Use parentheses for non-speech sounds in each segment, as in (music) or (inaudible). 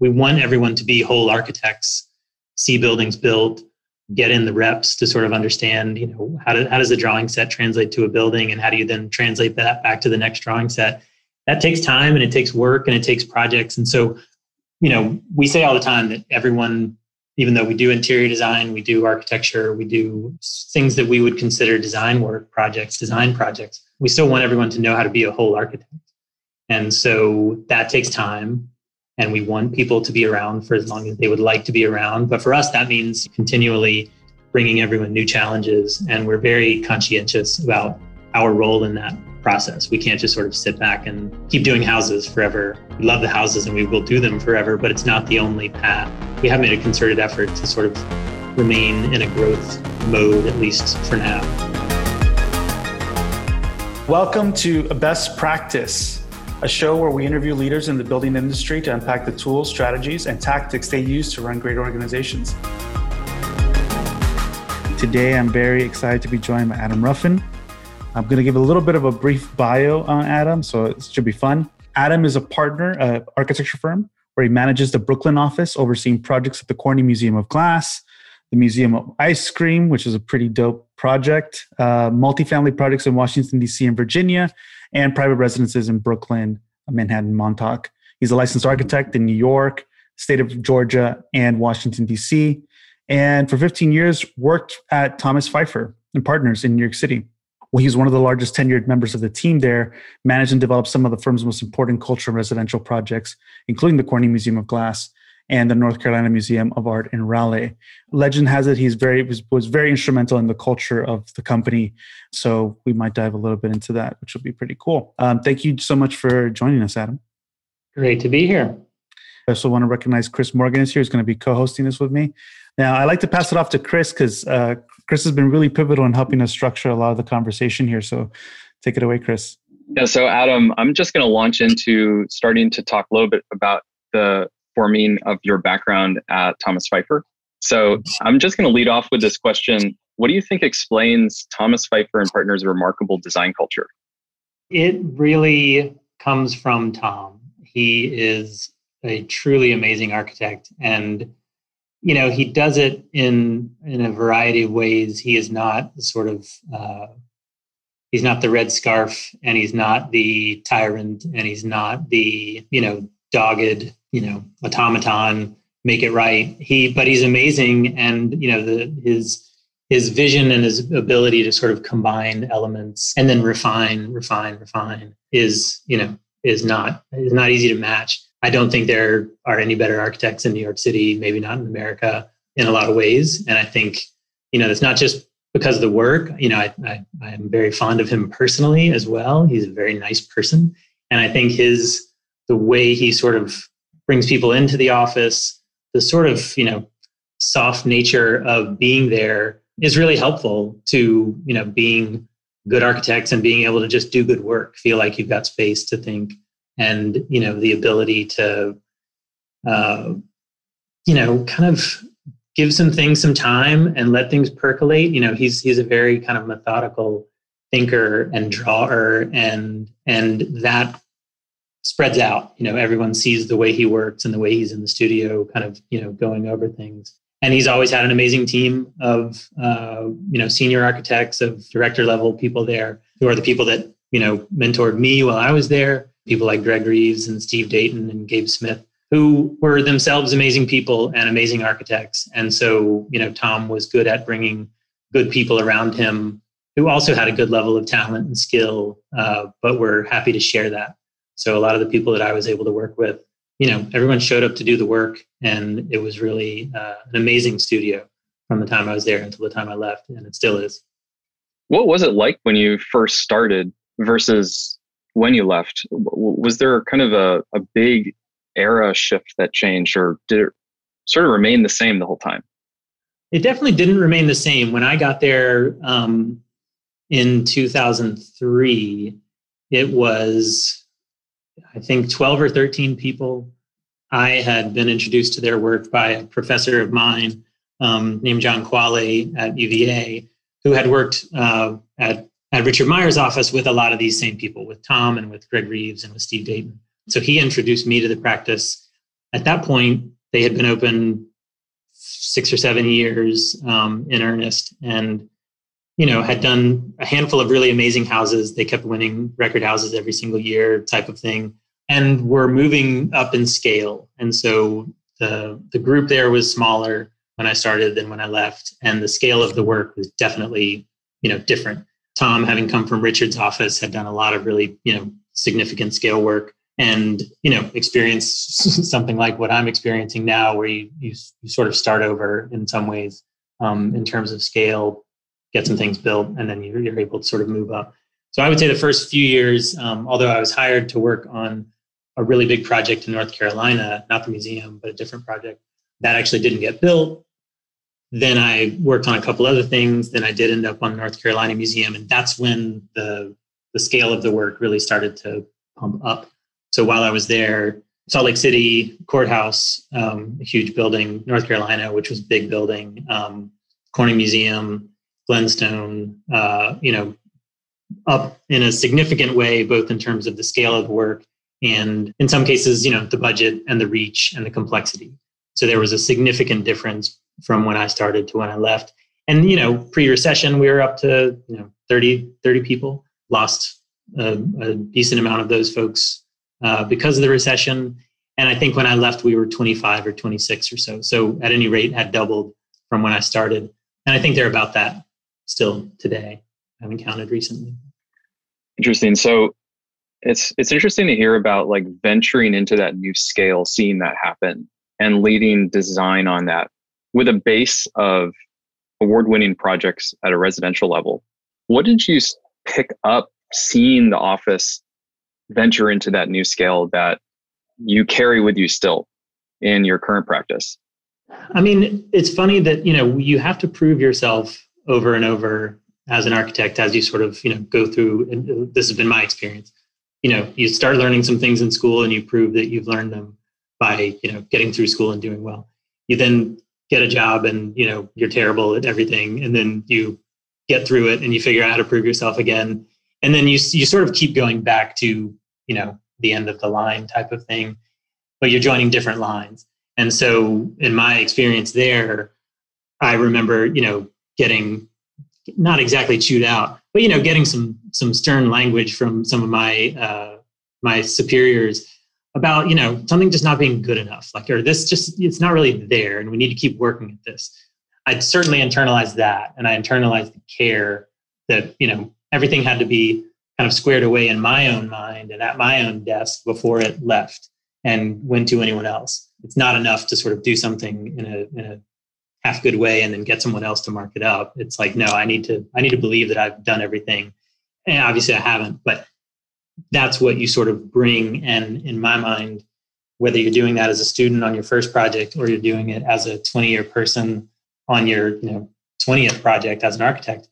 we want everyone to be whole architects, see buildings built, get in the reps to sort of understand, you know, how, do, how does the drawing set translate to a building and how do you then translate that back to the next drawing set? That takes time and it takes work and it takes projects. And so, you know, we say all the time that everyone, even though we do interior design, we do architecture, we do things that we would consider design work projects, design projects, we still want everyone to know how to be a whole architect. And so that takes time and we want people to be around for as long as they would like to be around. But for us, that means continually bringing everyone new challenges. And we're very conscientious about our role in that process. We can't just sort of sit back and keep doing houses forever. We love the houses and we will do them forever, but it's not the only path. We have made a concerted effort to sort of remain in a growth mode, at least for now. Welcome to Best Practice a show where we interview leaders in the building industry to unpack the tools, strategies, and tactics they use to run great organizations. Today, I'm very excited to be joined by Adam Ruffin. I'm going to give a little bit of a brief bio on Adam, so it should be fun. Adam is a partner at architecture firm where he manages the Brooklyn office, overseeing projects at the Corning Museum of Glass, the Museum of Ice Cream, which is a pretty dope project, uh, multifamily projects in Washington, D.C. and Virginia, and private residences in Brooklyn, Manhattan, Montauk. He's a licensed architect in New York, state of Georgia, and Washington, D.C. And for 15 years, worked at Thomas Phifer and Partners in New York City. Well, he's one of the largest tenured members of the team there, managed and developed some of the firm's most important cultural residential projects, including the Corning Museum of Glass and the North Carolina Museum of Art in Raleigh. Legend has it he's very was, was very instrumental in the culture of the company. So we might dive a little bit into that, which will be pretty cool. Um, thank you so much for joining us, Adam. Great to be here. I also want to recognize Chris Morgan is here. He's going to be co-hosting this with me. Now, I like to pass it off to Chris because uh, Chris has been really pivotal in helping us structure a lot of the conversation here. So take it away, Chris. Yeah, so Adam, I'm just going to launch into starting to talk a little bit about the forming of your background at Thomas Phifer. So I'm just going to lead off with this question. What do you think explains Thomas Phifer and Partners' remarkable design culture? It really comes from Tom. He is a truly amazing architect and you know he does it in in a variety of ways he is not sort of uh, he's not the red scarf and he's not the tyrant and he's not the you know dogged you know automaton make it right. He but he's amazing. And you know the his his vision and his ability to sort of combine elements and then refine refine refine is you know is not is not easy to match. I don't think there are any better architects in new york city maybe not in america in a lot of ways. And i think you know it's not just because of the work. You know i i, I am very fond of him personally as well. He's a very nice person. And i think his the way he sort of brings people into the office, the sort of, you know, soft nature of being there is really helpful to, you know, being good architects and being able to just do good work, feel like you've got space to think and, you know, the ability to, uh, you know, kind of give some things some time and let things percolate. You know, he's he's a very kind of methodical thinker and drawer and and that spreads out. You know, everyone sees the way he works and the way he's in the studio, kind of you know going over things. And he's always had an amazing team of uh, you know senior architects, of director level people there, who are the people that you know mentored me while I was there. People like Greg Reeves and Steve Dayton and Gabe Smith, who were themselves amazing people and amazing architects. And so you know Tom was good at bringing good people around him who also had a good level of talent and skill, uh, but were happy to share that so a lot of the people that I was able to work with, you know, everyone showed up to do the work, and it was really uh, an amazing studio from the time I was there until the time I left, and it still is. What was it like when you first started versus when you left? Was there kind of a, a big era shift that changed, or did it sort of remain the same the whole time? It definitely didn't remain the same. When I got there um, in 2003, it was I think 12 or 13 people. I had been introduced to their work by a professor of mine um, named John Quale at UVA, who had worked uh, at, at Richard Meier's office with a lot of these same people, with Tom and with Greg Reeves and with Steve Dayton. So he introduced me to the practice. at that point, they had been open six or seven years um, in earnest and you know had done a handful of really amazing houses. They kept winning record houses every single year type of thing and were moving up in scale. And so the the group there was smaller when i started than when i left. And the scale of the work was definitely you know different. Tom having come from richard's office had done a lot of really you know significant scale work and you know experience (laughs) something like what i'm experiencing now where you, you, you sort of start over in some ways um, in terms of scale get some things built and then you're, you're, able to sort of move up. So i would say the first few years um, although i was hired to work on a really big project in north carolina not the museum but a different project that actually didn't get built. Then i worked on a couple other things. Then i did end up on north carolina museum and that's when the the scale of the work really started to pump up. So while I was there, Salt Lake City courthouse, um, huge building, North Carolina, which was big building, um, Corning Museum, Glenstone, uh, you know, up in a significant way, both in terms of the scale of the work and in some cases, you know, the budget and the reach and the complexity. So there was a significant difference from when I started to when I left. And, you know, pre-recession, we were up to, you know, 30, 30 people, lost a, a decent amount of those folks uh, because of the recession. And I think when I left, we were 25 or 26 or so. So at any rate, had doubled from when I started. And I think they're about that still today. I've encountered recently. Interesting. So it's it's interesting to hear about like venturing into that new scale, seeing that happen, and leading design on that with a base of award-winning projects at a residential level. What did you pick up seeing the office venture into that new scale that you carry with you still in your current practice? I mean, it's funny that, you know, you have to prove yourself over and over as an architect as you sort of, you know, go through and this has been my experience. You know, you start learning some things in school and you prove that you've learned them by, you know, getting through school and doing well. You then get a job and, you know, you're terrible at everything and then you get through it and you figure out how to prove yourself again. And then you you sort of keep going back to you know the end of the line type of thing but you're joining different lines and so in my experience there i remember you know getting not exactly chewed out but you know getting some some stern language from some of my uh, my superiors about you know something just not being good enough like or this just it's not really there and we need to keep working at this i certainly internalized that and i internalized the care that you know everything had to be kind of squared away in my own mind and at my own desk before it left and went to anyone else. It's not enough to sort of do something in a, in a half good way and then get someone else to mark it up. It's like, no, I need to, I need to believe that I've done everything. And obviously I haven't, but that's what you sort of bring. And in my mind, whether you're doing that as a student on your first project or you're doing it as a 20 year person on your, you know, 20th project as an architect,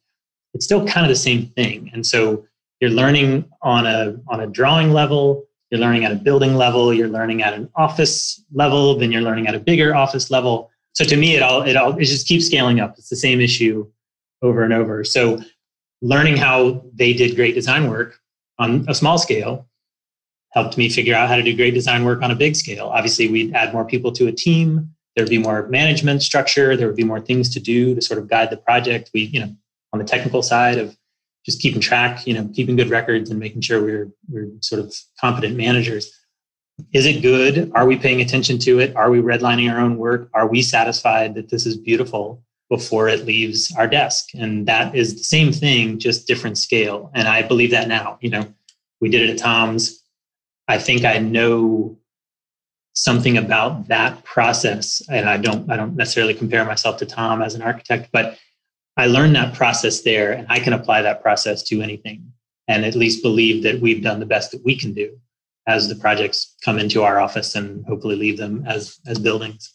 it's still kind of the same thing. And so you're learning on a on a drawing level you're learning at a building level you're learning at an office level then you're learning at a bigger office level so to me it all it all it just keeps scaling up. It's the same issue over and over. So learning how they did great design work on a small scale helped me figure out how to do great design work on a big scale. Obviously we'd add more people to a team. There'd be more management structure. There would be more things to do to sort of guide the project. We you know on the technical side of just keeping track, you know, keeping good records and making sure we're we're sort of competent managers. Is it good? Are we paying attention to it? Are we redlining our own work? Are we satisfied that this is beautiful before it leaves our desk? And that is the same thing, just different scale. And I believe that now. You know, we did it at Tom's. I think I know something about that process. And I don't I don't necessarily compare myself to Tom as an architect, but I learned that process there and I can apply that process to anything and at least believe that we've done the best that we can do as the projects come into our office and hopefully leave them as as buildings.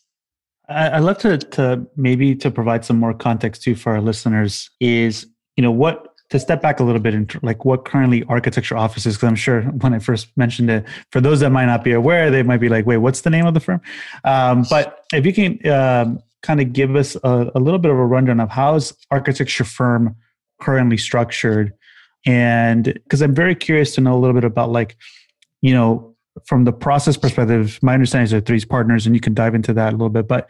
I'd love to to maybe to provide some more context too for our listeners is you know what to step back a little bit and like what currently architecture offices because i'm sure when i first mentioned it for those that might not be aware they might be like wait what's the name of the firm um, but if you can um, kind of give us a, a little bit of a rundown of how is architecture firm currently structured and because i'm very curious to know a little bit about like you know from the process perspective, my understanding is there are three partners, and you can dive into that a little bit. But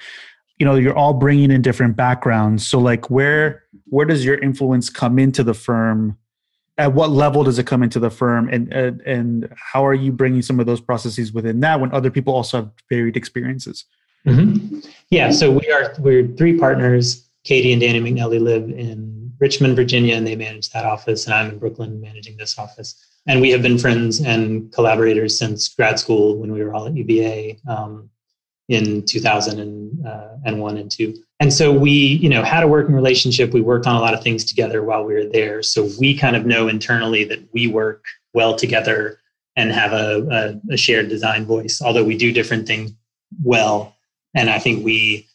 you know, you're all bringing in different backgrounds. So, like, where where does your influence come into the firm? At what level does it come into the firm, and and, and how are you bringing some of those processes within that when other people also have varied experiences? Mm-hmm. Yeah, so we are we're three partners. Katie and Danny MacNelly live in Richmond, Virginia, and they manage that office, and I'm in Brooklyn managing this office and we have been friends and collaborators since grad school when we were all at UVA um, in 2001 uh, and two. And so we, you know, had a working relationship. We worked on a lot of things together while we were there. So we kind of know internally that we work well together and have a, a, a shared design voice, although we do different things well. And I think we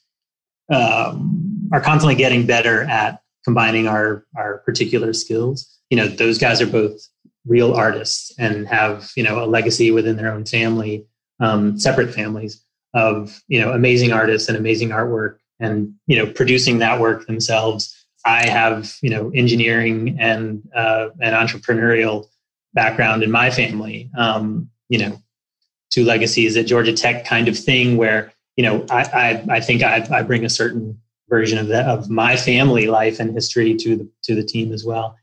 um, are constantly getting better at combining our our particular skills. You know, those guys are both real artists and have you know a legacy within their own family, um, separate families of you know amazing artists and amazing artwork, and you know producing that work themselves. I have you know engineering and uh, an entrepreneurial background in my family. Um, you know, two legacies at Georgia Tech kind of thing where you know I I, I think I, I bring a certain version of that of my family life and history to the to the team as well.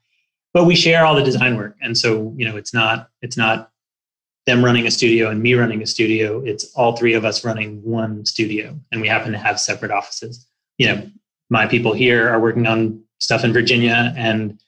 But we share all the design work. And so you know it's not it's not them running a studio and me running a studio. It's all three of us running one studio. And we happen to have separate offices. You know my people here are working on stuff in virginia and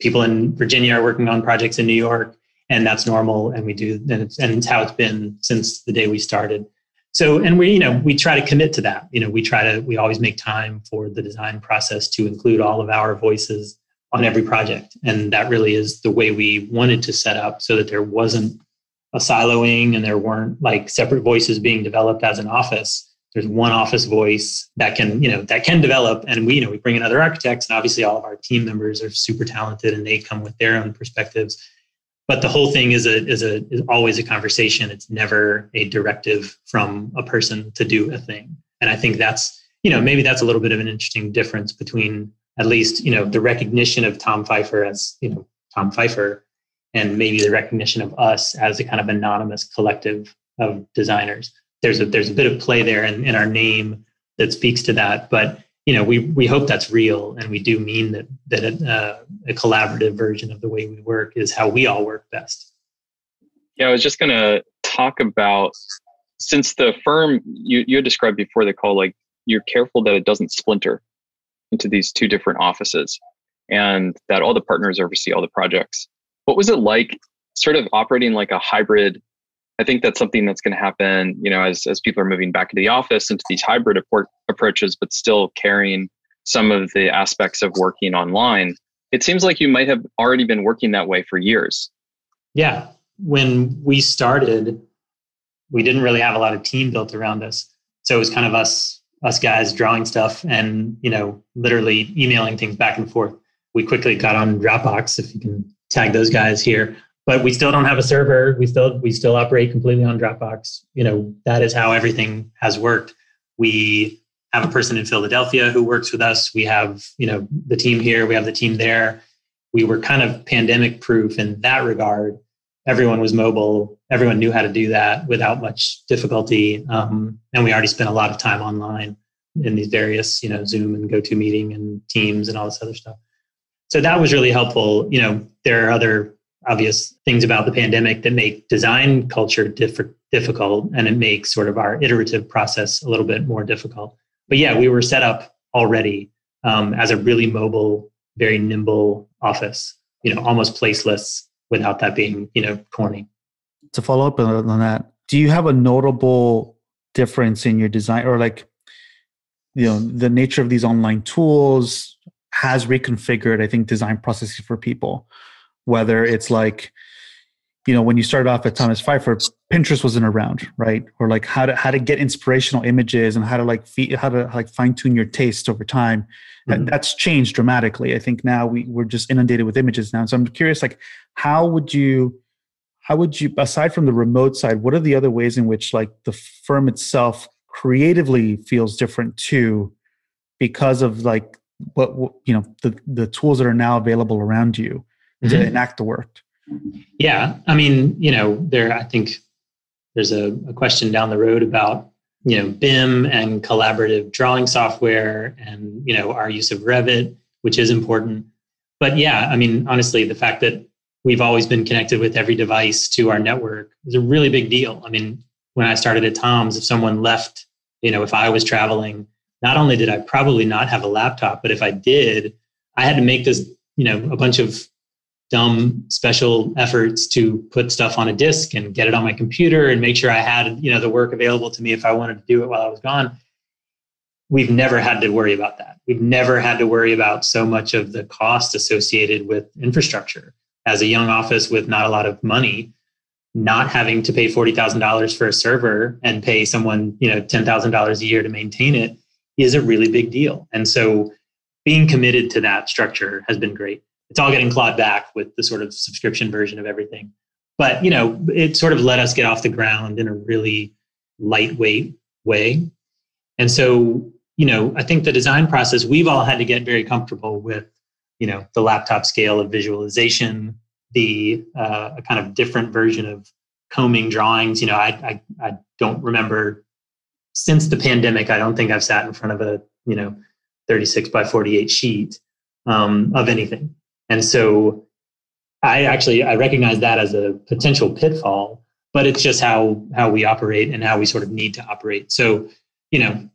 people in virginia are working on projects in new york. And that's normal. And we do and it's, and it's how it's been since the day we started so and we you know we try to commit to that you know we try to we always make time for the design process to include all of our voices on every project. And that really is the way we wanted to set up so that there wasn't a siloing and there weren't like separate voices being developed as an office. There's one office voice that can, you know, that can develop. And we, you know, we bring in other architects and obviously all of our team members are super talented and they come with their own perspectives. But the whole thing is a is a is always a conversation. It's never a directive from a person to do a thing. And I think that's, you know, maybe that's a little bit of an interesting difference between at least you know the recognition of Tom Phifer as you know Tom Phifer, and maybe the recognition of us as a kind of anonymous collective of designers. There's a there's a bit of play there in, in our name that speaks to that, but you know we we hope that's real, and we do mean that that a, uh, a collaborative version of the way we work is how we all work best. Yeah, I was just going to talk about since the firm you you described before the call, like you're careful that it doesn't splinter into these two different offices and that all the partners oversee all the projects. What was it like sort of operating like a hybrid? I think that's something that's going to happen, you know, as, as people are moving back into the office into these hybrid apport, approaches, but still carrying some of the aspects of working online. It seems like you might have already been working that way for years. Yeah. When we started, we didn't really have a lot of team built around us. So it was kind of us us guys drawing stuff and you know literally emailing things back and forth we quickly got on dropbox if you can tag those guys here but we still don't have a server we still we still operate completely on dropbox you know that is how everything has worked we have a person in philadelphia who works with us we have you know the team here we have the team there we were kind of pandemic proof in that regard everyone was mobile. Everyone knew how to do that without much difficulty. Um, and we already spent a lot of time online in these various, you know, Zoom and GoToMeeting and Teams and all this other stuff. So that was really helpful. You know, there are other obvious things about the pandemic that make design culture diff- difficult and it makes sort of our iterative process a little bit more difficult. But yeah, we were set up already um, as a really mobile, very nimble office, you know, almost placeless without that being you know corny to follow up on that do you have a notable difference in your design or like you know the nature of these online tools has reconfigured i think design processes for people whether it's like you know when you started off at thomas phifer pinterest wasn't around right? Or like how to how to get inspirational images and how to like feed, how to like fine tune your taste over time. Mm-hmm. that's changed dramatically. I think now we, we're just inundated with images now. So i'm curious like how would you how would you aside from the remote side what are the other ways in which like the firm itself creatively feels different too because of like what, what you know the the tools that are now available around you mm-hmm. to enact the work yeah i mean you know there i think there's a, a question down the road about you know BIM and collaborative drawing software and you know our use of Revit, which is important. But yeah, I mean, honestly, the fact that we've always been connected with every device to our network is a really big deal. I mean, when I started at Tom's, if someone left, you know, if I was traveling, not only did I probably not have a laptop, but if I did, I had to make this, you know, a bunch of dumb special efforts to put stuff on a disk and get it on my computer and make sure I had, you know, the work available to me if I wanted to do it while I was gone. We've never had to worry about that. We've never had to worry about so much of the cost associated with infrastructure. As a young office with not a lot of money, not having to pay $40,000 for a server and pay someone, you know, $10,000 a year to maintain it is a really big deal. And so being committed to that structure has been great. It's all getting clawed back with the sort of subscription version of everything. But, you know, it sort of let us get off the ground in a really lightweight way. And so, you know, I think the design process, we've all had to get very comfortable with, you know, the laptop scale of visualization, the uh, a kind of different version of combing drawings. You know, I, I, I don't remember since the pandemic. I don't think I've sat in front of a you know 36 by 48 sheet um, of anything, and so I actually I recognize that as a potential pitfall. But it's just how how we operate and how we sort of need to operate. So you know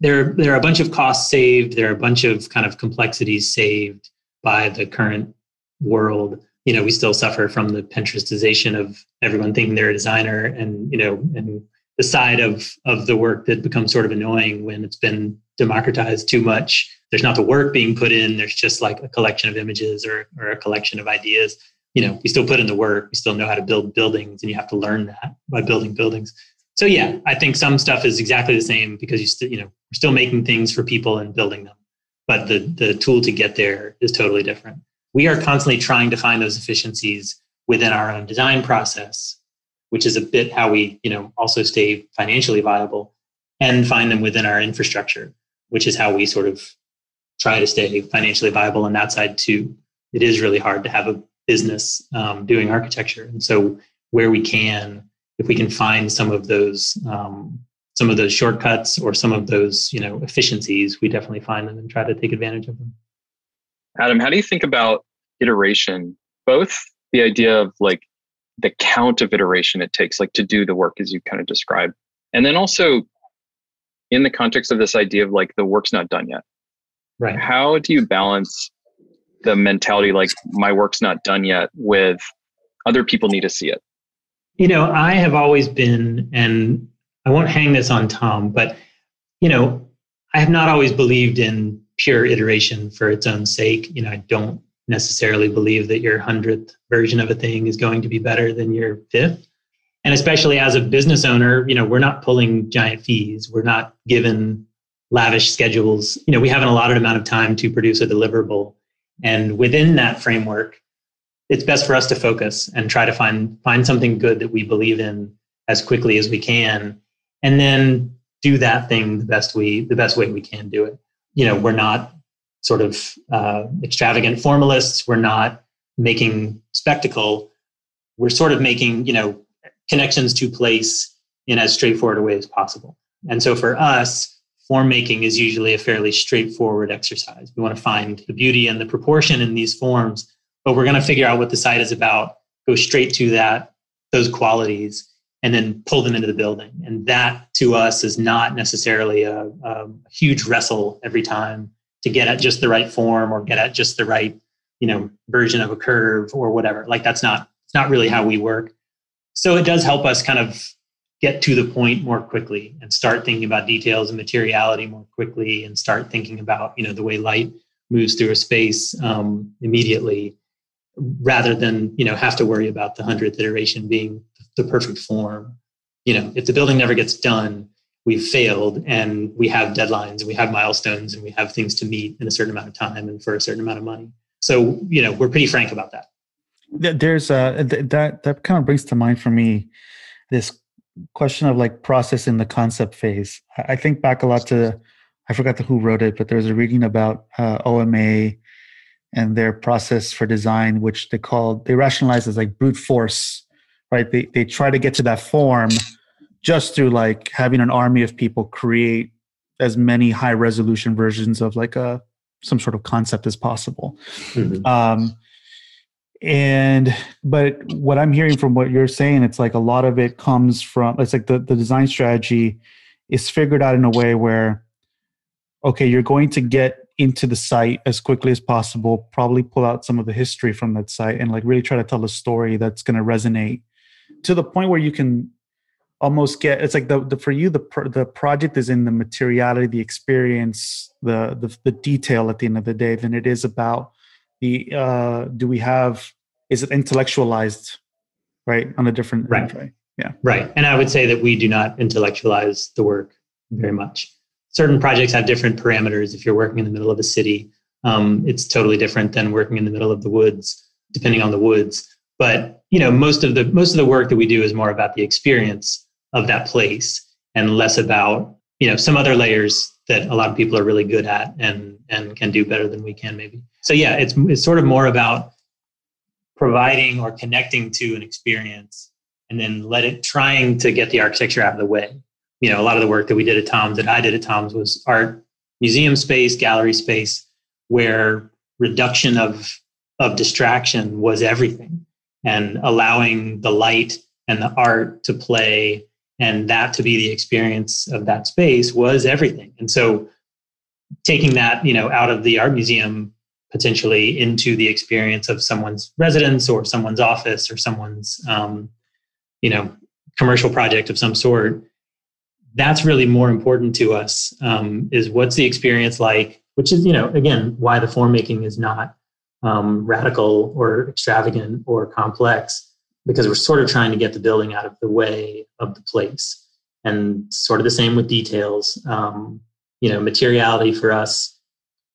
there there are a bunch of costs saved there are a bunch of kind of complexities saved by the current world you know we still suffer from the pinterestization of everyone thinking they're a designer and you know and the side of of the work that becomes sort of annoying when it's been democratized too much. There's not the work being put in there's just like a collection of images or, or a collection of ideas. You know we still put in the work we still know how to build buildings and you have to learn that by building buildings. So yeah i think some stuff is exactly the same because you still you know we're still making things for people and building them. But the the tool to get there is totally different. We are constantly trying to find those efficiencies within our own design process, which is a bit how we, you know, also stay financially viable and find them within our infrastructure, which is how we sort of try to stay financially viable on that side too. It is really hard to have a business um, doing architecture, and so where we can, if we can find some of those um, some of those shortcuts or some of those you know efficiencies, we definitely find them and try to take advantage of them. Adam, how do you think about iteration? Both the idea of like the count of iteration it takes, like to do the work as you kind of described, and then also in the context of this idea of like the work's not done yet. Right. How do you balance the mentality like my work's not done yet with other people need to see it? You know, I have always been, and I won't hang this on Tom, but you know, I have not always believed in pure iteration for its own sake. You know, I don't necessarily believe that your hundredth version of a thing is going to be better than your fifth. And especially as a business owner, you know, we're not pulling giant fees. We're not given lavish schedules. You know, we have an allotted amount of time to produce a deliverable. And within that framework, it's best for us to focus and try to find find something good that we believe in as quickly as we can. And then do that thing the best we the best way we can do it you know we're not sort of uh, extravagant formalists. We're not making spectacle. We're sort of making you know connections to place in as straightforward a way as possible. And so for us form making is usually a fairly straightforward exercise. We want to find the beauty and the proportion in these forms but we're going to figure out what the site is about go straight to that those qualities and then pull them into the building. And that to us is not necessarily a, a, huge wrestle every time to get at just the right form or get at just the right, you know, version of a curve or whatever. Like that's not it's not really how we work. So it does help us kind of get to the point more quickly and start thinking about details and materiality more quickly and start thinking about, you know, the way light moves through a space um, immediately rather than, you know, have to worry about the hundredth iteration being the perfect form. You know, if the building never gets done, we've failed and we have deadlines and we have milestones and we have things to meet in a certain amount of time and for a certain amount of money. So, you know, we're pretty frank about that. There's uh that that kind of brings to mind for me this question of like process in the concept phase. I think back a lot to I forgot the who wrote it, but there's a reading about uh, OMA and their process for design, which they called they rationalized as like brute force right? They they try to get to that form just through like having an army of people create as many high resolution versions of like a some sort of concept as possible. Mm-hmm. Um, and but what I'm hearing from what you're saying, it's like a lot of it comes from it's like the, the design strategy is figured out in a way where okay, you're going to get into the site as quickly as possible, probably pull out some of the history from that site and like really try to tell a story that's going to resonate to the point where you can almost get it's like the, the for you the the project is in the materiality the experience the, the the detail at the end of the day than it is about the uh do we have is it intellectualized right on a different right. way yeah. Right. And i would say that we do not intellectualize the work very much. Certain projects have different parameters. If you're working in the middle of a city um, it's totally different than working in the middle of the woods depending on the woods. But you know most of the most of the work that we do is more about the experience of that place and less about you know some other layers that a lot of people are really good at and and can do better than we can maybe. So yeah it's it's sort of more about providing or connecting to an experience and then let it trying to get the architecture out of the way. You know a lot of the work that we did at tom's that i did at tom's was art museum space gallery space where reduction of of distraction was everything. And allowing the light and the art to play and that to be the experience of that space was everything. And so taking that you know out of the art museum potentially into the experience of someone's residence or someone's office or someone's um, you know commercial project of some sort that's really more important to us um, is what's the experience like which is you know again why the form making is not um, radical or extravagant or complex because we're sort of trying to get the building out of the way of the place. And sort of the same with details. Um, you know, materiality for us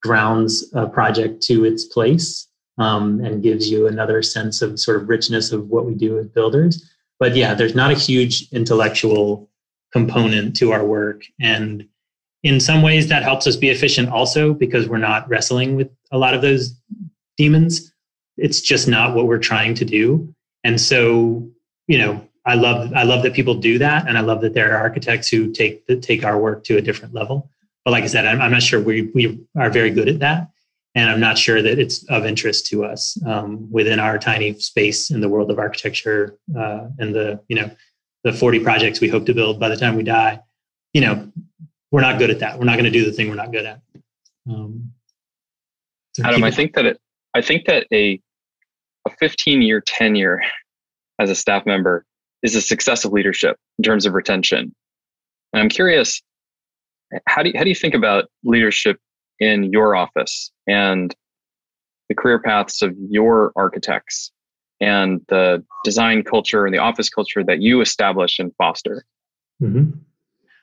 grounds a project to its place um, and gives you another sense of sort of richness of what we do as builders. But yeah, there's not a huge intellectual component to our work. And in some ways, that helps us be efficient also because we're not wrestling with a lot of those demons. It's just not what we're trying to do. And so, you know, I love I love that people do that, and I love that there are architects who take take our work to a different level. But like I said, I'm, I'm not sure we we are very good at that, and I'm not sure that it's of interest to us um, within our tiny space in the world of architecture uh, and the you know the 40 projects we hope to build by the time we die. You know, we're not good at that. We're not going to do the thing we're not good at. Um, so Adam, I think that it, I think that a a 15 year tenure as a staff member is a success of leadership in terms of retention. And I'm curious, how do you, how do you think about leadership in your office and the career paths of your architects and the design culture and the office culture that you establish and foster? Mm-hmm.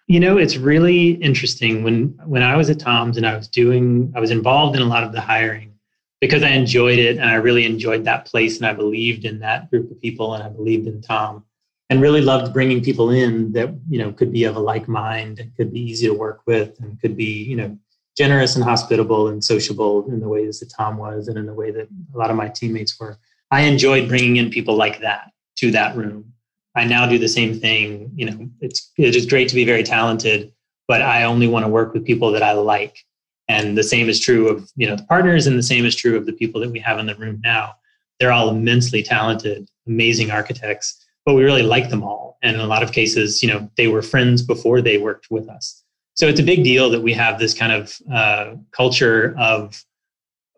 You know, it's really interesting when when I was at Tom's and I was doing, I was involved in a lot of the hiring because I enjoyed it and I really enjoyed that place and I believed in that group of people and I believed in Tom and really loved bringing people in that you know could be of a like mind and could be easy to work with and could be you know generous and hospitable and sociable in the ways that Tom was and in the way that a lot of my teammates were. I enjoyed bringing in people like that to that room. I now do the same thing. You know, it's it is great to be very talented, but I only want to work with people that I like and the same is true of you know the partners and the same is true of the people that we have in the room now. They're all immensely talented amazing architects but we really like them all. And in a lot of cases you know they were friends before they worked with us. So it's a big deal that we have this kind of uh, culture of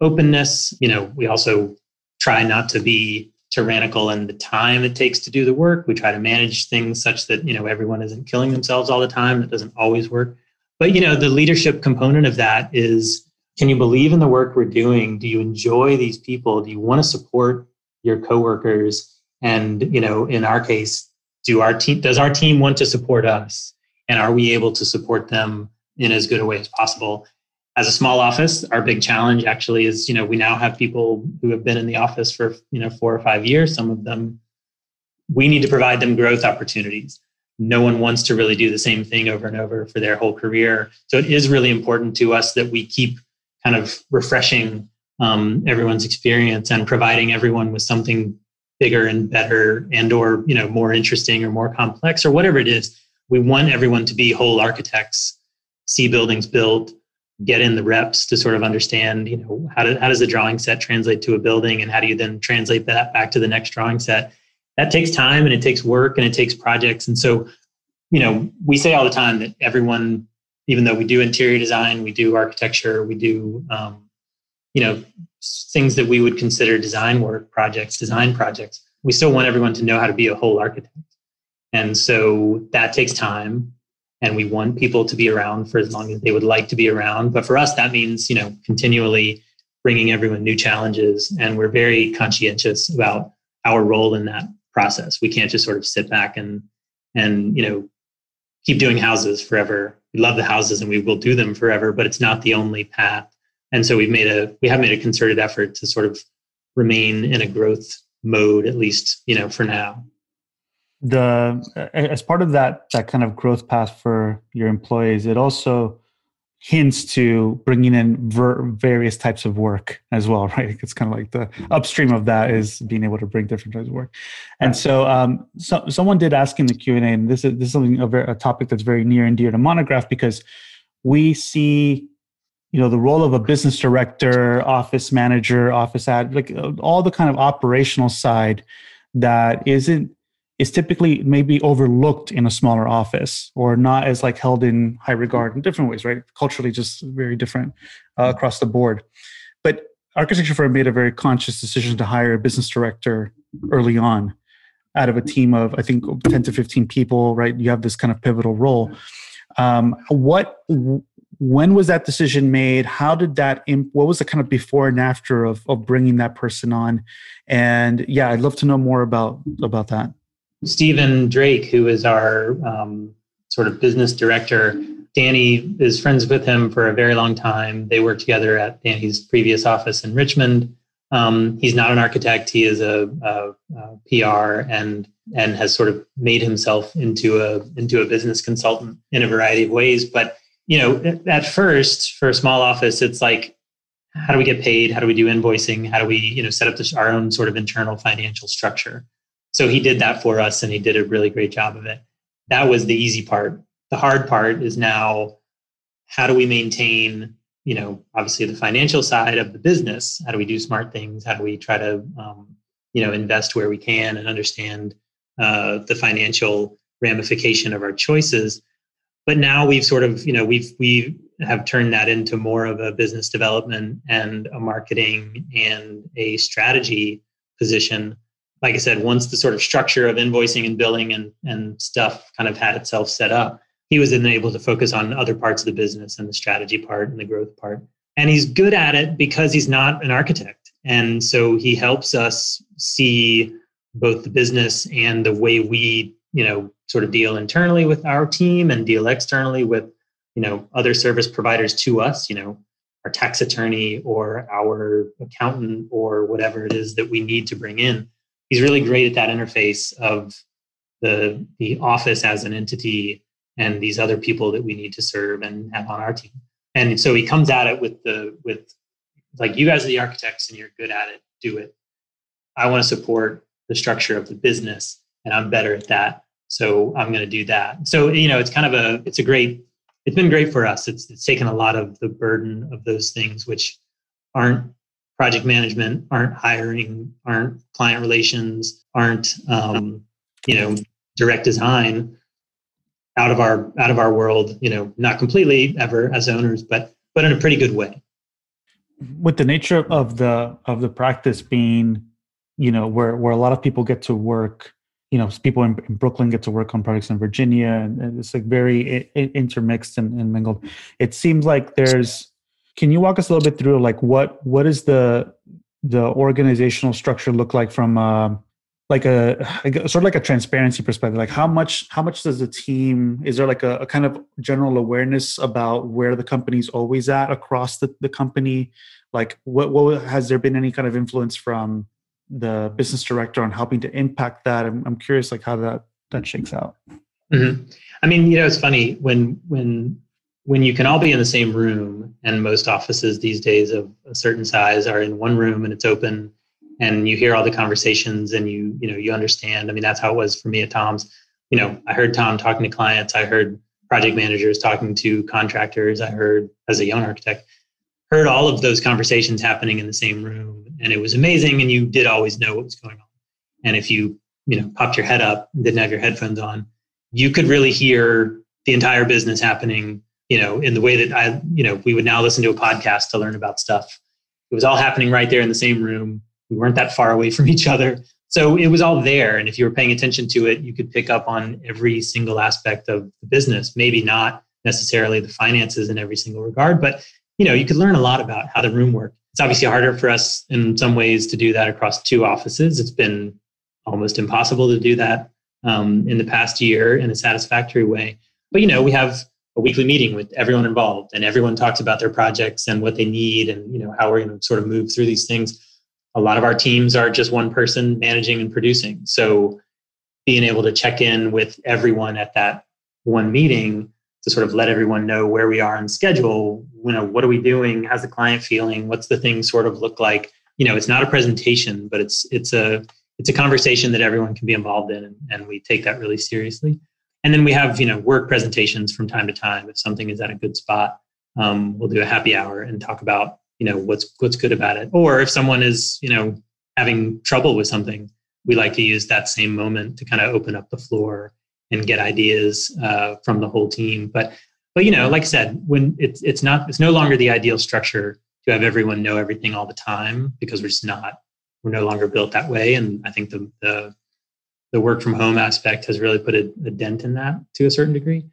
openness. You know we also try not to be tyrannical in the time it takes to do the work. We try to manage things such that you know everyone isn't killing themselves all the time. That doesn't always work but you know, the leadership component of that is can you believe in the work we're doing? Do you enjoy these people? Do you want to support your coworkers? And you know, in our case, do our team does our team want to support us? And are we able to support them in as good a way as possible? As a small office, our big challenge actually is, you know, we now have people who have been in the office for, you know, four or five years. Some of them, we need to provide them growth opportunities no one wants to really do the same thing over and over for their whole career. So it is really important to us that we keep kind of refreshing um, everyone's experience and providing everyone with something bigger and better and or you know more interesting or more complex or whatever it is we want everyone to be whole architects see buildings built get in the reps to sort of understand you know how, do, how does the drawing set translate to a building and how do you then translate that back to the next drawing set that takes time and it takes work and it takes projects. And so you know we say all the time that everyone even though we do interior design we do architecture we do um, you know things that we would consider design work projects design projects we still want everyone to know how to be a whole architect. And so that takes time and we want people to be around for as long as they would like to be around. But for us that means you know continually bringing everyone new challenges and we're very conscientious about our role in that process. We can't just sort of sit back and and you know keep doing houses forever. We love the houses and we will do them forever but it's not the only path. And so we've made a we have made a concerted effort to sort of remain in a growth mode at least you know for now. The as part of that that kind of growth path for your employees it also hints to bringing in ver- various types of work as well (laughs) right? It's kind of like the upstream of that is being able to bring different types of work. And so um so someone did ask in the q&a and this is this is something a, a topic that's very near and dear to monograph because we see you know the role of a business director office manager office ad like all the kind of operational side that isn't is typically maybe overlooked in a smaller office or not as like held in high regard in different ways right? Culturally just very different uh, across the board. But architecture firm made a very conscious decision to hire a business director early on out of a team of i think 10 to 15 people right? You have this kind of pivotal role. Um, what when was that decision made? How did that imp- what was the kind of before and after of, of bringing that person on? And yeah i'd love to know more about about that Stephen Drake, who is our um, sort of business director, Danny is friends with him for a very long time. They worked together at Danny's previous office in Richmond. Um, he's not an architect; he is a, a, a, PR and and has sort of made himself into a into a business consultant in a variety of ways. But you know, at first, for a small office, it's like, how do we get paid? How do we do invoicing? How do we you know set up this, our own sort of internal financial structure? So he did that for us and he did a really great job of it. That was the easy part. The hard part is now how do we maintain, you know, obviously the financial side of the business? How do we do smart things? How do we try to, um, you know, invest where we can and understand uh, the financial ramification of our choices? But now we've sort of, you know, we've we have turned that into more of a business development and a marketing and a strategy position like I said, once the sort of structure of invoicing and billing and, and stuff kind of had itself set up, he was then able to focus on other parts of the business and the strategy part and the growth part. And he's good at it because he's not an architect. And so he helps us see both the business and the way we, you know, sort of deal internally with our team and deal externally with, you know, other service providers to us, you know, our tax attorney or our accountant or whatever it is that we need to bring in he's really great at that interface of the the office as an entity and these other people that we need to serve and have on our team. And so he comes at it with the with like you guys are the architects and you're good at it, do it. I want to support the structure of the business and I'm better at that. So I'm going to do that. So you know, it's kind of a it's a great it's been great for us. It's it's taken a lot of the burden of those things which aren't project management, aren't hiring, aren't client relations, aren't um, you know direct design out of our out of our world. You know, not completely ever as owners, but but in a pretty good way. With the nature of the of the practice being, you know, where where a lot of people get to work you know people in, in, brooklyn get to work on projects in virginia and it's like very intermixed and, and, mingled it seems like there's can you walk us a little bit through like what what is the the organizational structure look like from uh, like a, sort of like a transparency perspective? Like how much how much does the team is there like a, a, kind of general awareness about where the company's always at across the, the company? Like what what has there been any kind of influence from the business director on helping to impact that? I'm, I'm curious like how that that shakes out. Mm-hmm. i mean you know it's funny when when when you can all be in the same room, and most offices these days of a certain size are in one room and it's open, and you hear all the conversations and you you know you understand. I mean that's how it was for me at tom's. You know i heard tom talking to clients. I heard project managers talking to contractors. I heard as a young architect heard all of those conversations happening in the same room and it was amazing and you did always know what was going on. And if you you know popped your head up didn't have your headphones on you could really hear the entire business happening you know in the way that i you know we would now listen to a podcast to learn about stuff. It was all happening right there in the same room. We weren't that far away (laughs) from each other. So it was all there. And if you were paying attention to it you could pick up on every single aspect of the business. Maybe not necessarily the finances in every single regard but you know you could learn a lot about how the room worked. It's obviously harder for us in some ways to do that across two offices. It's been almost impossible to do that um, in the past year in a satisfactory way. But you know, we have a weekly meeting with everyone involved, and everyone talks about their projects and what they need, and you know how we're going to sort of move through these things. A lot of our teams are just one person managing and producing, so being able to check in with everyone at that one meeting to sort of let everyone know where we are on schedule you know what are we doing? How's the client feeling? What's the thing sort of look like? You know it's not a presentation but it's it's a it's a conversation that everyone can be involved in and, and we take that really seriously and then we have you know work presentations from time to time. If something is at a good spot um, we'll do a happy hour and talk about you know what's what's good about it. Or if someone is you know having trouble with something we like to use that same moment to kind of open up the floor and get ideas uh, from the whole team. But but you know like i said when it's it's not it's no longer the ideal structure to have everyone know everything all the time because we're just not we're no longer built that way. And I think the the, the work from home aspect has really put a, a dent in that to a certain degree.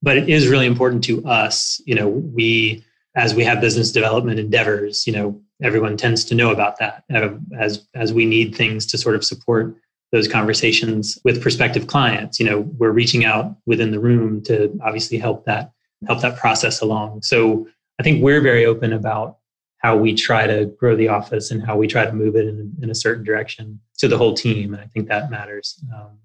But it is really important to us. You know, we as we have business development endeavors, you know, everyone tends to know about that uh, as as we need things to sort of support those conversations with prospective clients. You know, we're reaching out within the room to obviously help that help that process along. So I think we're very open about how we try to grow the office and how we try to move it in, in a certain direction to the whole team. And I think that matters. Um,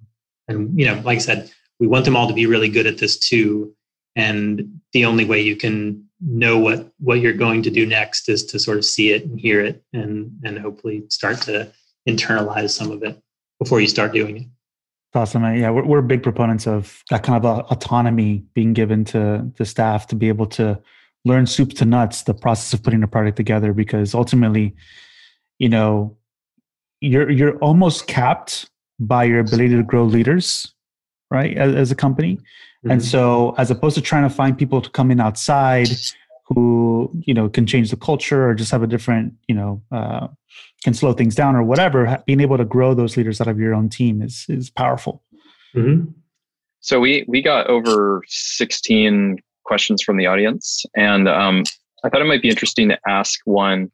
and, you know, like I said, we want them all to be really good at this too. And the only way you can know what, what you're going to do next is to sort of see it and hear it and, and hopefully start to internalize some of it before you start doing it. Awesome. Yeah, we're, we're big proponents of that kind of autonomy being given to the staff to be able to learn soup to nuts the process of putting a product together because ultimately you know you're you're almost capped by your ability to grow leaders right as, as a company mm-hmm. and so as opposed to trying to find people to come in outside who you know can change the culture or just have a different you know uh, can slow things down or whatever being able to grow those leaders out of your own team is is powerful mm-hmm. so we we got over 16 questions from the audience. And um, I thought it might be interesting to ask one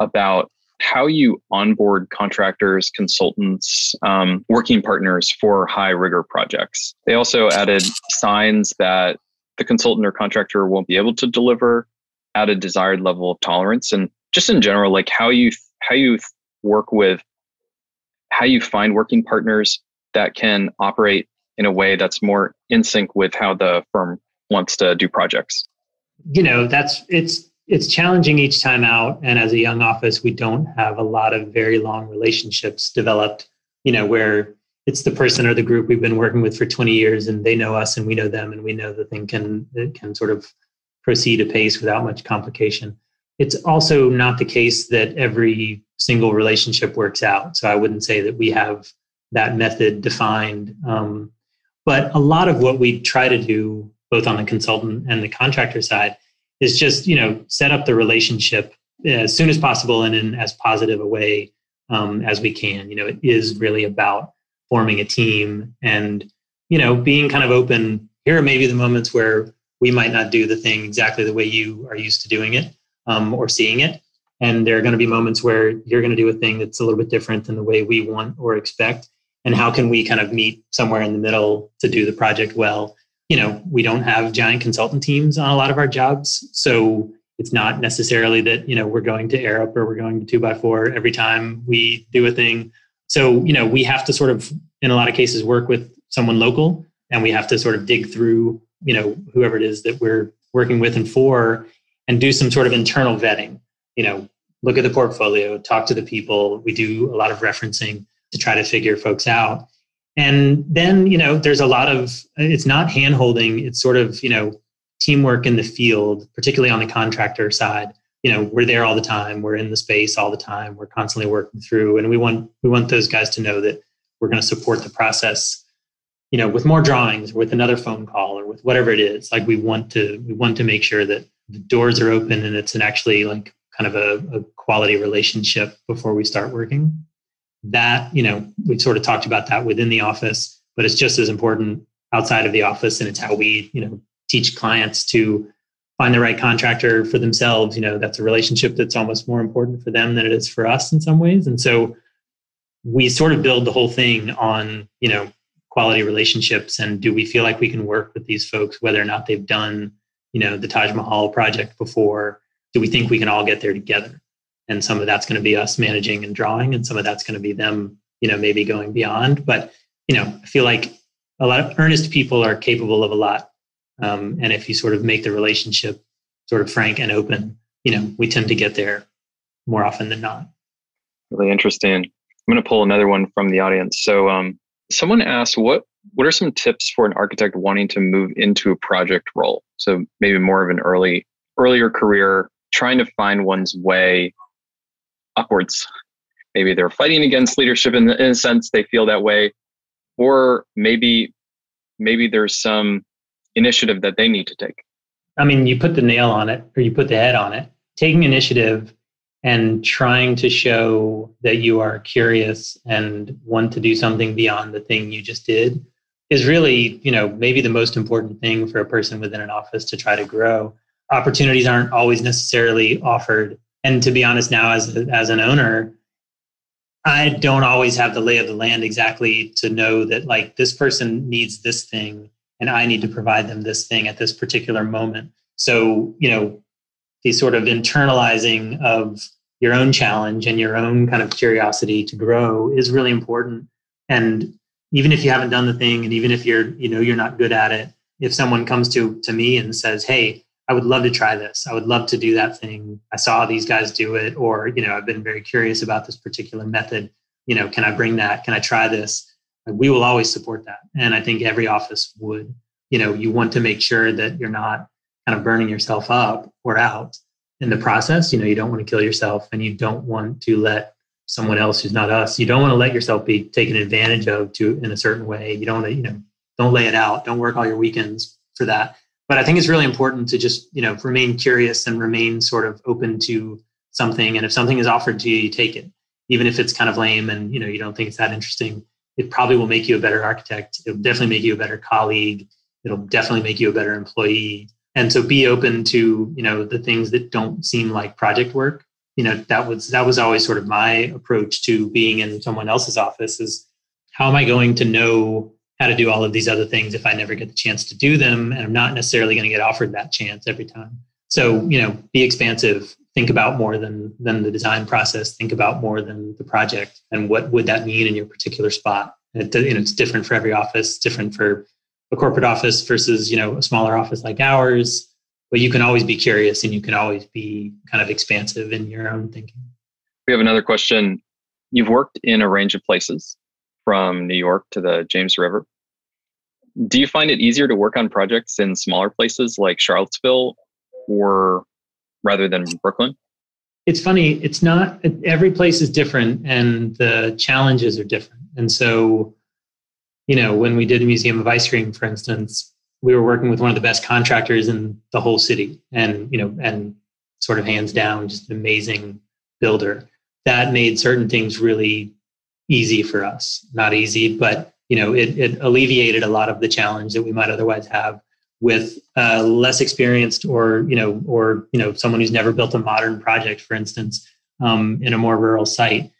about how you onboard contractors, consultants, um, working partners for high rigor projects. They also added signs that the consultant or contractor won't be able to deliver at a desired level of tolerance, and just in general, like how you how you work with how you find working partners that can operate in a way that's more in sync with how the firm wants to do projects? You know, that's it's it's challenging each time out. And as a young office, we don't have a lot of very long relationships developed, you know, where it's the person or the group we've been working with for 20 years and they know us and we know them and we know the thing can can sort of proceed apace without much complication. It's also not the case that every single relationship works out. So I wouldn't say that we have that method defined. Um, but a lot of what we try to do both on the consultant and the contractor side, is just you know set up the relationship as soon as possible and in as positive a way um, as we can. You know, it is really about forming a team and you know being kind of open. Here are maybe the moments where we might not do the thing exactly the way you are used to doing it um, or seeing it. And there are going to be moments where you're going to do a thing that's a little bit different than the way we want or expect. And how can we kind of meet somewhere in the middle to do the project well you know, we don't have giant consultant teams on a lot of our jobs. So it's not necessarily that, you know, we're going to Arup or we're going to two by four every time we do a thing. So, you know, we have to sort of, in a lot of cases, work with someone local and we have to sort of dig through, you know, whoever it is that we're working with and for and do some sort of internal vetting. You know, look at the portfolio, talk to the people. We do a lot of referencing to try to figure folks out. And then, you know, there's a lot of, it's not hand holding, it's sort of, you know, teamwork in the field, particularly on the contractor side. You know, we're there all the time, we're in the space all the time, we're constantly working through, and we want we want those guys to know that we're going to support the process you know with more drawings or with another phone call or with whatever it is like we want to we want to make sure that the doors are open and it's an actually like kind of a, a quality relationship before we start working that you know we sort of talked about that within the office but it's just as important outside of the office and it's how we you know teach clients to find the right contractor for themselves. You know that's a relationship that's almost more important for them than it is for us in some ways. And so we sort of build the whole thing on you know quality relationships and do we feel like we can work with these folks whether or not they've done you know the taj mahal project before? Do we think we can all get there together and some of that's going to be us managing and drawing and some of that's going to be them you know maybe going beyond. But you know i feel like a lot of earnest people are capable of a lot. Um, and if you sort of make the relationship sort of frank and open you know we tend to get there more often than not. Really interesting. I'm going to pull another one from the audience. So um, someone asked what what are some tips for an architect wanting to move into a project role? So maybe more of an early earlier career trying to find one's way upwards. Maybe they're fighting against leadership in, in a sense, they feel that way. Or maybe maybe there's some initiative that they need to take. I mean, you put the nail on it or you put the head on it. Taking initiative and trying to show that you are curious and want to do something beyond the thing you just did is really, you know, maybe the most important thing for a person within an office to try to grow. Opportunities aren't always necessarily offered and to be honest now as as an owner i don't always have the lay of the land exactly to know that like this person needs this thing and i need to provide them this thing at this particular moment. So you know the sort of internalizing of your own challenge and your own kind of curiosity to grow is really important. And even if you haven't done the thing and even if you're you know you're not good at it if someone comes to to me and says hey I would love to try this. I would love to do that thing. I saw these guys do it, or, you know, I've been very curious about this particular method. You know, can I bring that? Can I try this? We will always support that. And I think every office would. You know, you want to make sure that you're not kind of burning yourself up or out in the process. You know, you don't want to kill yourself and you don't want to let someone else who's not us, you don't want to let yourself be taken advantage of to in a certain way. You don't want to, you know, don't lay it out. Don't work all your weekends for that but I think it's really important to just you know remain curious and remain sort of open to something. And if something is offered to you, you take it, even if it's kind of lame and you know you don't think it's that interesting. It probably will make you a better architect. It'll definitely make you a better colleague. It'll definitely make you a better employee. And so be open to you know the things that don't seem like project work. You know that was that was always sort of my approach to being in someone else's office is how am I going to know how to do all of these other things if I never get the chance to do them. And I'm not necessarily going to get offered that chance every time. So, you know, be expansive, think about more than than the design process, think about more than the project and what would that mean in your particular spot. It, you know, it's different for every office, different for a corporate office versus, you know, a smaller office like ours. But you can always be curious and you can always be kind of expansive in your own thinking. We have another question. You've worked in a range of places from New York to the James River. Do you find it easier to work on projects in smaller places like Charlottesville or rather than Brooklyn? It's funny, it's not every place is different and the challenges are different. And so, you know, when we did the Museum of Ice Cream, for instance, we were working with one of the best contractors in the whole city and, you know, and sort of hands down, just an amazing builder. That made certain things really easy for us. Not easy, but you know, it, it alleviated a lot of the challenge that we might otherwise have with uh, less experienced or you know or you know someone who's never built a modern project, for instance, um, in a more rural site.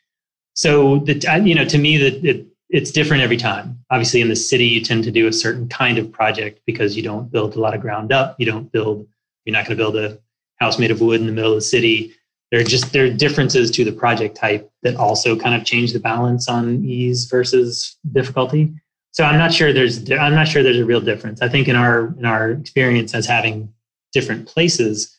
So the you know to me that it, it's different every time. Obviously, in the city, you tend to do a certain kind of project because you don't build a lot of ground up. You don't build. You're not going to build a house made of wood in the middle of the city there are just there are differences to the project type that also kind of change the balance on ease versus difficulty. So I'm not sure there's I'm not sure there's a real difference. I think in our in our experience as having different places,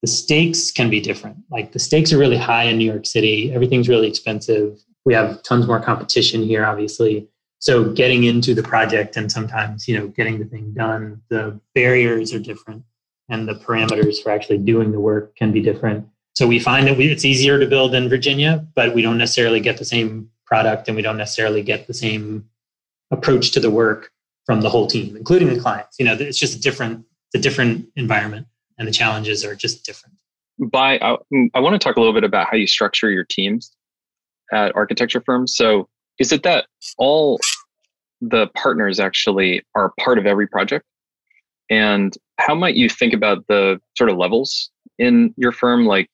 the stakes can be different. Like the stakes are really high in New York City. Everything's really expensive. We have tons more competition here, obviously. So getting into the project and sometimes, you know, getting the thing done, the barriers are different and the parameters for actually doing the work can be different. So we find that we, it's easier to build in Virginia, but we don't necessarily get the same product and we don't necessarily get the same approach to the work from the whole team, including the clients. You know, it's just a different, it's a different environment and the challenges are just different. By I, I want to talk a little bit about how you structure your teams at architecture firms. So is it that all the partners actually are part of every project? And how might you think about the sort of levels in your firm, like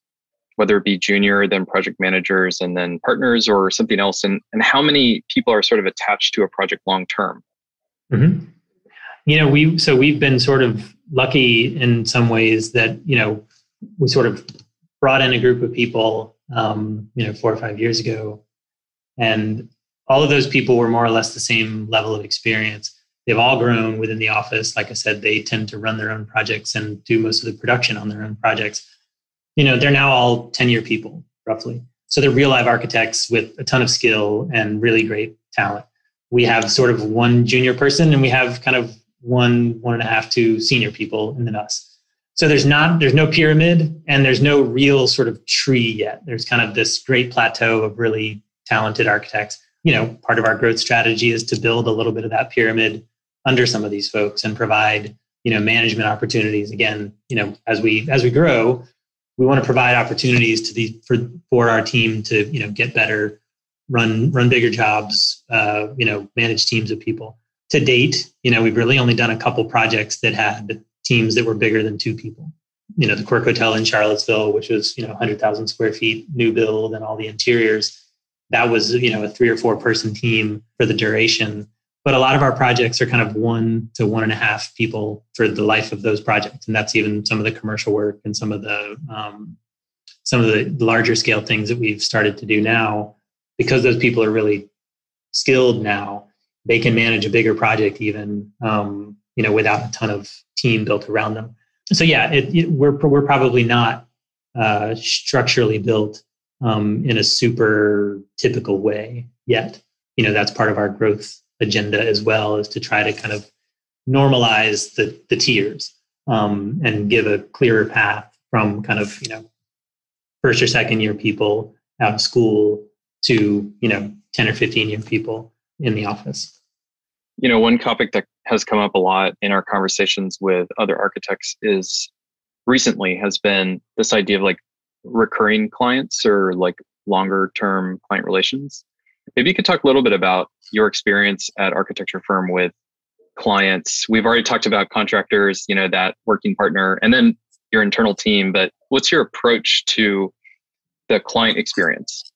whether it be junior, then project managers, and then partners, or something else? And, and how many people are sort of attached to a project long term? Mm-hmm. You know, we so we've been sort of lucky in some ways that you know we sort of brought in a group of people, um, you know, four or five years ago, and all of those people were more or less the same level of experience. They've all grown within the office. Like I said, they tend to run their own projects and do most of the production on their own projects. You know, they're now all 10 year people, roughly. So they're real live architects with a ton of skill and really great talent. We have sort of one junior person and we have kind of one, one and a half, two senior people and then us. So there's not, there's no pyramid and there's no real sort of tree yet. There's kind of this great plateau of really talented architects you know, part of our growth strategy is to build a little bit of that pyramid under some of these folks and provide, you know, management opportunities. Again, you know, as we as we grow, we want to provide opportunities to the for for our team to you know get better, run run bigger jobs, uh, you know, manage teams of people. To date, you know, we've really only done a couple projects that had teams that were bigger than two people. You know, the Quirk Hotel in Charlottesville, which was you know 100,000 square feet, new build, and all the interiors that was you know a three or four person team for the duration but a lot of our projects are kind of one to one and a half people for the life of those projects. And that's even some of the commercial work and some of the um, some of the larger scale things that we've started to do now. Because those people are really skilled now they can manage a bigger project even um, you know without a ton of team built around them. So yeah it, it, we're, we're probably not uh, structurally built um, in a super typical way yet. You know, that's part of our growth agenda as well, is to try to kind of normalize the, the tiers um, and give a clearer path from kind of, you know, first or second year people out of school to, you know, 10 or 15 year people in the office. You know, one topic that has come up a lot in our conversations with other architects is recently has been this idea of like recurring clients or like longer term client relations. Maybe you could talk a little bit about your experience at architecture firm with clients. We've already talked about contractors, you know, that working partner, and then your internal team. But what's your approach to the client experience?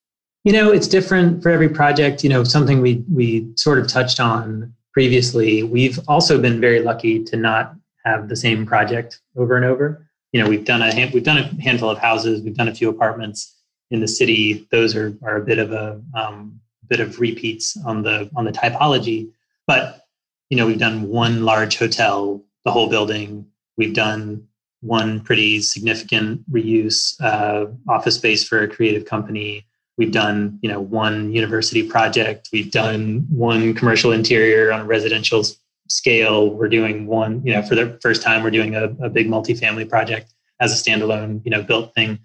You know, it's different for every project. You know, something we we sort of touched on previously. We've also been very lucky to not have the same project over and over you know we've done a we've done a handful of houses we've done a few apartments in the city those are are a bit of a um, bit of repeats on the on the typology but you know we've done one large hotel the whole building. We've done one pretty significant reuse uh, office space for a creative company. We've done you know one university project. We've done one commercial interior on a residential scale, we're doing one, you know, for the first time, we're doing a, a big multifamily project as a standalone, you know, built thing.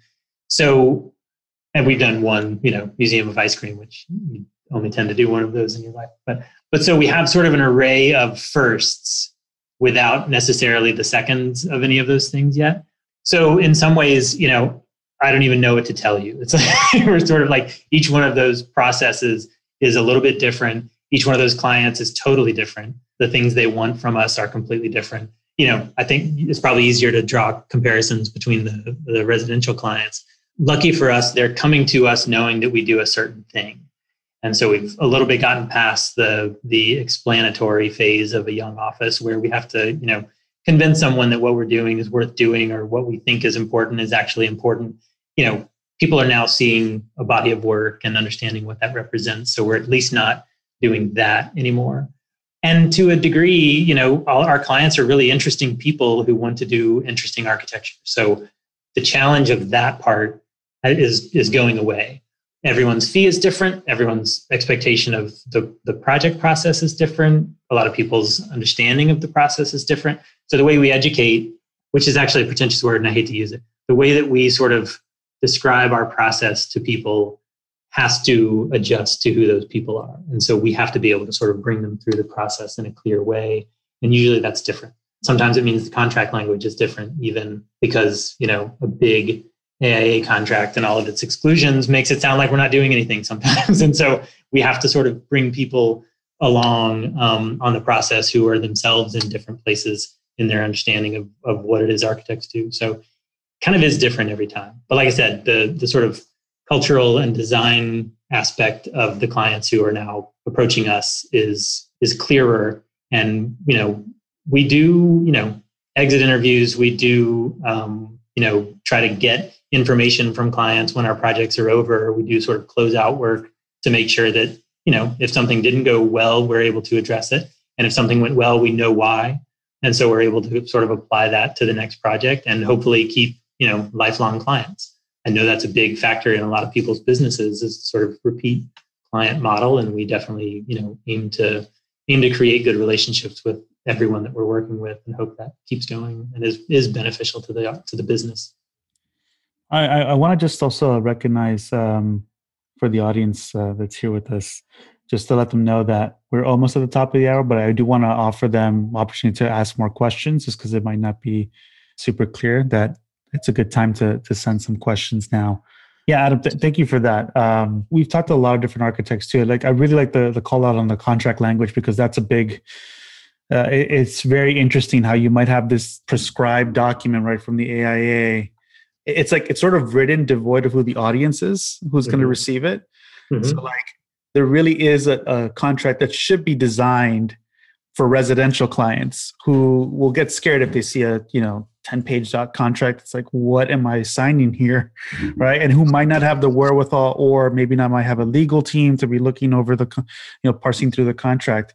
So, and we've done one, you know, museum of ice cream, which only tend to do one of those in your life. But, but so we have sort of an array of firsts without necessarily the seconds of any of those things yet. So in some ways, you know, I don't even know what to tell you. It's (laughs) like we're sort of like each one of those processes is a little bit different. Each one of those clients is totally different the things they want from us are completely different. You know, I think it's probably easier to draw comparisons between the, the residential clients. Lucky for us, they're coming to us knowing that we do a certain thing. And so we've a little bit gotten past the the explanatory phase of a young office where we have to, you know, convince someone that what we're doing is worth doing or what we think is important is actually important. You know, people are now seeing a body of work and understanding what that represents. So we're at least not doing that anymore and to a degree you know all our clients are really interesting people who want to do interesting architecture so the challenge of that part is is going away. Everyone's fee is different. Everyone's expectation of the, the project process is different. A lot of people's understanding of the process is different. So the way we educate, which is actually a pretentious word and I hate to use it, the way that we sort of describe our process to people has to adjust to who those people are. And so we have to be able to sort of bring them through the process in a clear way. And usually that's different. Sometimes it means the contract language is different, even because, you know, a big AIA contract and all of its exclusions makes it sound like we're not doing anything sometimes. (laughs) and so we have to sort of bring people along um, on the process who are themselves in different places in their understanding of, of what it is architects do. So kind of is different every time. But like I said, the the sort of cultural and design aspect of the clients who are now approaching us is is clearer and you know we do you know exit interviews we do um, you know try to get information from clients when our projects are over we do sort of close out work to make sure that you know if something didn't go well we're able to address it. And if something went well we know why. And so we're able to sort of apply that to the next project and hopefully keep you know lifelong clients. I know that's a big factor in a lot of people's businesses is sort of repeat client model, and we definitely you know aim to aim to create good relationships with everyone that we're working with, and hope that keeps going and is is beneficial to the to the business. I I, I want to just also recognize um, for the audience uh, that's here with us, just to let them know that we're almost at the top of the hour, but I do want to offer them opportunity to ask more questions, just because it might not be super clear that it's a good time to to send some questions now. Yeah, Adam, th- thank you for that. Um, we've talked to a lot of different architects too. Like, I really like the the call out on the contract language because that's a big. Uh, it, it's very interesting how you might have this prescribed document right from the AIA. It's like it's sort of written devoid of who the audience is, who's mm-hmm. going to receive it. Mm-hmm. So, like, there really is a, a contract that should be designed for residential clients who will get scared if they see a you know 10 page dot contract it's like what am i signing here mm-hmm. right and who might not have the wherewithal or maybe not might have a legal team to be looking over the you know parsing through the contract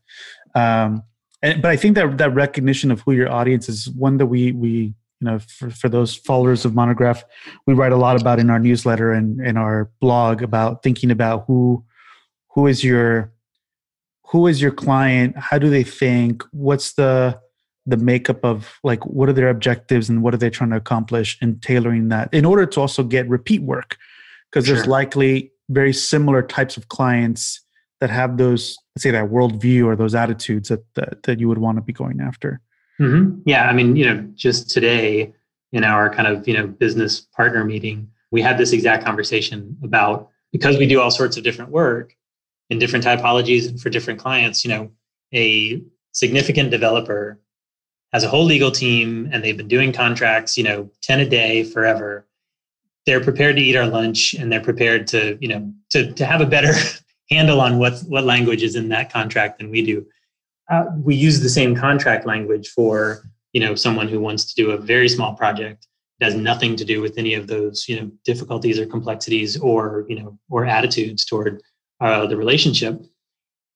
um and, but i think that that recognition of who your audience is one that we we you know for, for those followers of monograph we write a lot about in our newsletter and in our blog about thinking about who who is your who is your client? How do they think? What's the the makeup of like what are their objectives and what are they trying to accomplish and tailoring that in order to also get repeat work? Because sure. there's likely very similar types of clients that have those let's say that worldview or those attitudes that that, that you would want to be going after mm-hmm. yeah i mean you know just today in our kind of you know business partner meeting we had this exact conversation about because we do all sorts of different work in different typologies and for different clients you know a significant developer has a whole legal team and they've been doing contracts, you know, 10 a day forever. They're prepared to eat our lunch and they're prepared to, you know, to, to have a better (laughs) handle on what, what language is in that contract than we do. Uh, we use the same contract language for, you know, someone who wants to do a very small project. It has nothing to do with any of those, you know, difficulties or complexities or, you know, or attitudes toward uh, the relationship.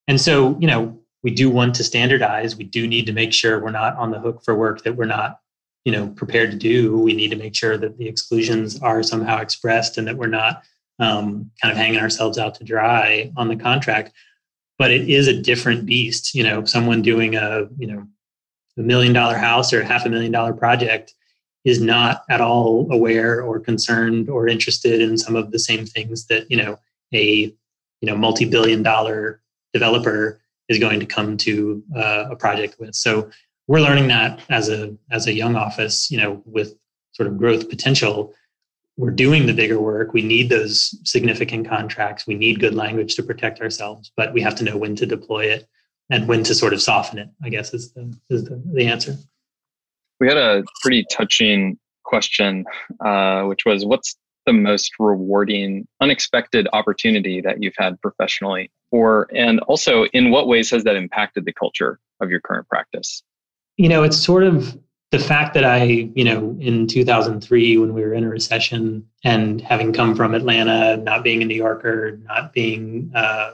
And so, you know, we do want to standardize. We do need to make sure we're not on the hook for work that we're not, you know, prepared to do. We need to make sure that the exclusions are somehow expressed and that we're not um, kind of hanging ourselves out to dry on the contract. But it is a different beast. You know, someone doing a, you know, a million dollar house or a half a million dollar project is not at all aware or concerned or interested in some of the same things that, you know, a, you know, multi-billion dollar developer is going to come to uh, a project with. So we're learning that as a as a young office, you know, with sort of growth potential, we're doing the bigger work. We need those significant contracts. We need good language to protect ourselves, but we have to know when to deploy it and when to sort of soften it. I guess is the is the, the answer. We had a pretty touching question, uh, which was, "What's the most rewarding, unexpected opportunity that you've had professionally? Or, and also, in what ways has that impacted the culture of your current practice? You know, it's sort of the fact that I, you know, in 2003, when we were in a recession and having come from Atlanta, not being a New Yorker, not being, uh,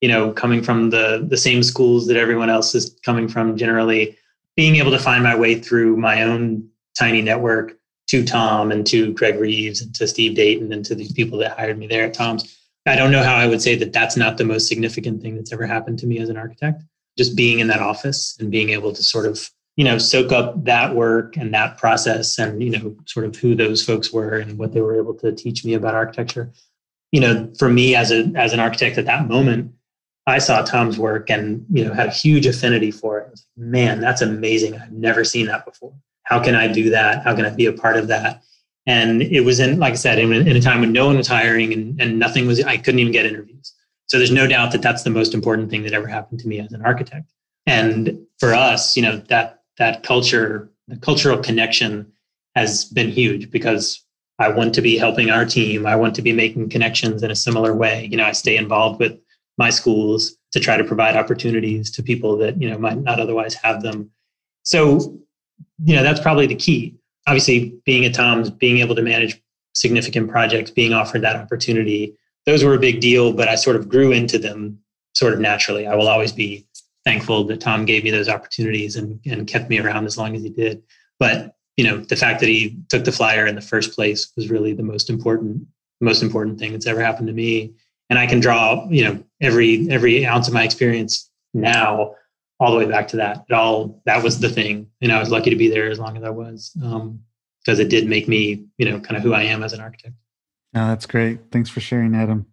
you know, coming from the the same schools that everyone else is coming from generally, being able to find my way through my own tiny network to Tom and to Greg Reeves and to Steve Dayton and to these people that hired me there at Tom's. I don't know how I would say that that's not the most significant thing that's ever happened to me as an architect. Just being in that office and being able to sort of, you know, soak up that work and that process and, you know, sort of who those folks were and what they were able to teach me about architecture. You know, for me as a as an architect at that moment, I saw Tom's work and, you know, had a huge affinity for it. Man, that's amazing. I've never seen that before. How can I do that? How can I be a part of that? And it was in, like I said, in, in a time when no one was hiring and, and nothing was, I couldn't even get interviews. So there's no doubt that that's the most important thing that ever happened to me as an architect. And for us, you know, that, that culture, the cultural connection has been huge because I want to be helping our team. I want to be making connections in a similar way. You know, I stay involved with my schools to try to provide opportunities to people that, you know, might not otherwise have them. So, you know, that's probably the key obviously being at Tom's, being able to manage significant projects, being offered that opportunity, those were a big deal, but I sort of grew into them sort of naturally. I will always be thankful that Tom gave me those opportunities and, and kept me around as long as he did. But you know, the fact that he took the flyer in the first place was really the most important, most important thing that's ever happened to me. And I can draw, you know, every every ounce of my experience now all the way back to that. It all that was the thing, and I was lucky to be there as long as I was, because um, it did make me, you know, kind of who I am as an architect. That's great. Thanks for sharing, Adam.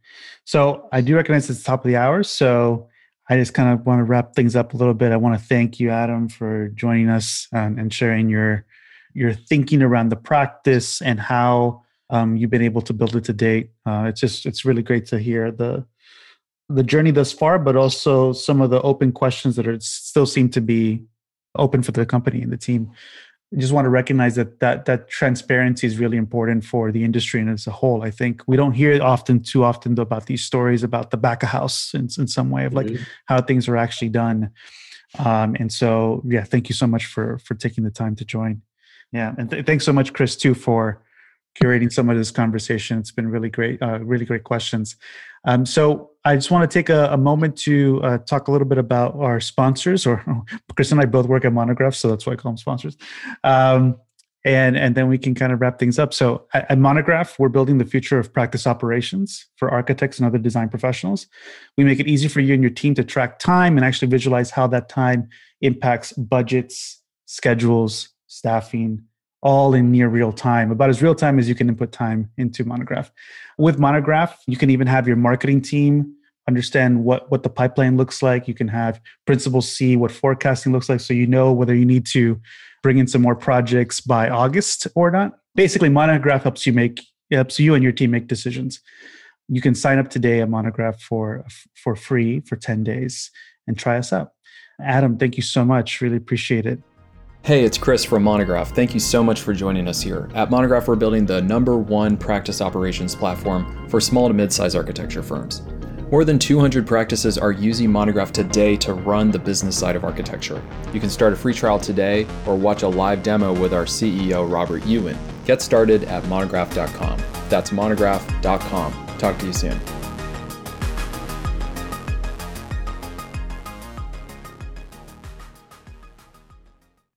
So I do recognize it's top of the hour, so I just kind of want to wrap things up a little bit. I want to thank you, Adam, for joining us and, and sharing your your thinking around the practice and how um, you've been able to build it to date. Uh, it's just it's really great to hear the the journey thus far, but also some of the open questions that are still seem to be open for the company and the team. I just want to recognize that that that transparency is really important for the industry and as a whole. I think we don't hear often too often about these stories about the back of house in, in some way of like mm-hmm. how things are actually done. Um, and so, yeah, thank you so much for for taking the time to join. Yeah, and th- thanks so much, Chris, too, for curating some of this conversation. It's been really great, uh, really great questions. Um, so I just want to take a, a moment to uh, talk a little bit about our sponsors. Or (laughs) Chris and I both work at Monograph, so that's why I call them sponsors. Um, and and then we can kind of wrap things up. So at, at, Monograph, we're building the future of practice operations for architects and other design professionals. We make it easy for you and your team to track time and actually visualize how that time impacts budgets, schedules, staffing, all in near real time, about as real time as you can input time into Monograph. With Monograph, you can even have your marketing team understand what what the pipeline looks like. You can have principals see what forecasting looks like, so you know whether you need to bring in some more projects by August or not. Basically, Monograph helps you make helps you and your team make decisions. You can sign up today at Monograph for for free for ten days and try us out. Adam, thank you so much. Really appreciate it. Hey, it's Chris from Monograph. Thank you so much for joining us here. At Monograph, we're building the number one practice operations platform for small to mid sized architecture firms. More than 200 practices are using Monograph today to run the business side of architecture. You can start a free trial today or watch a live demo with our CEO, Robert Yuen. Get started at monograph.com. That's monograph.com. Talk to you soon.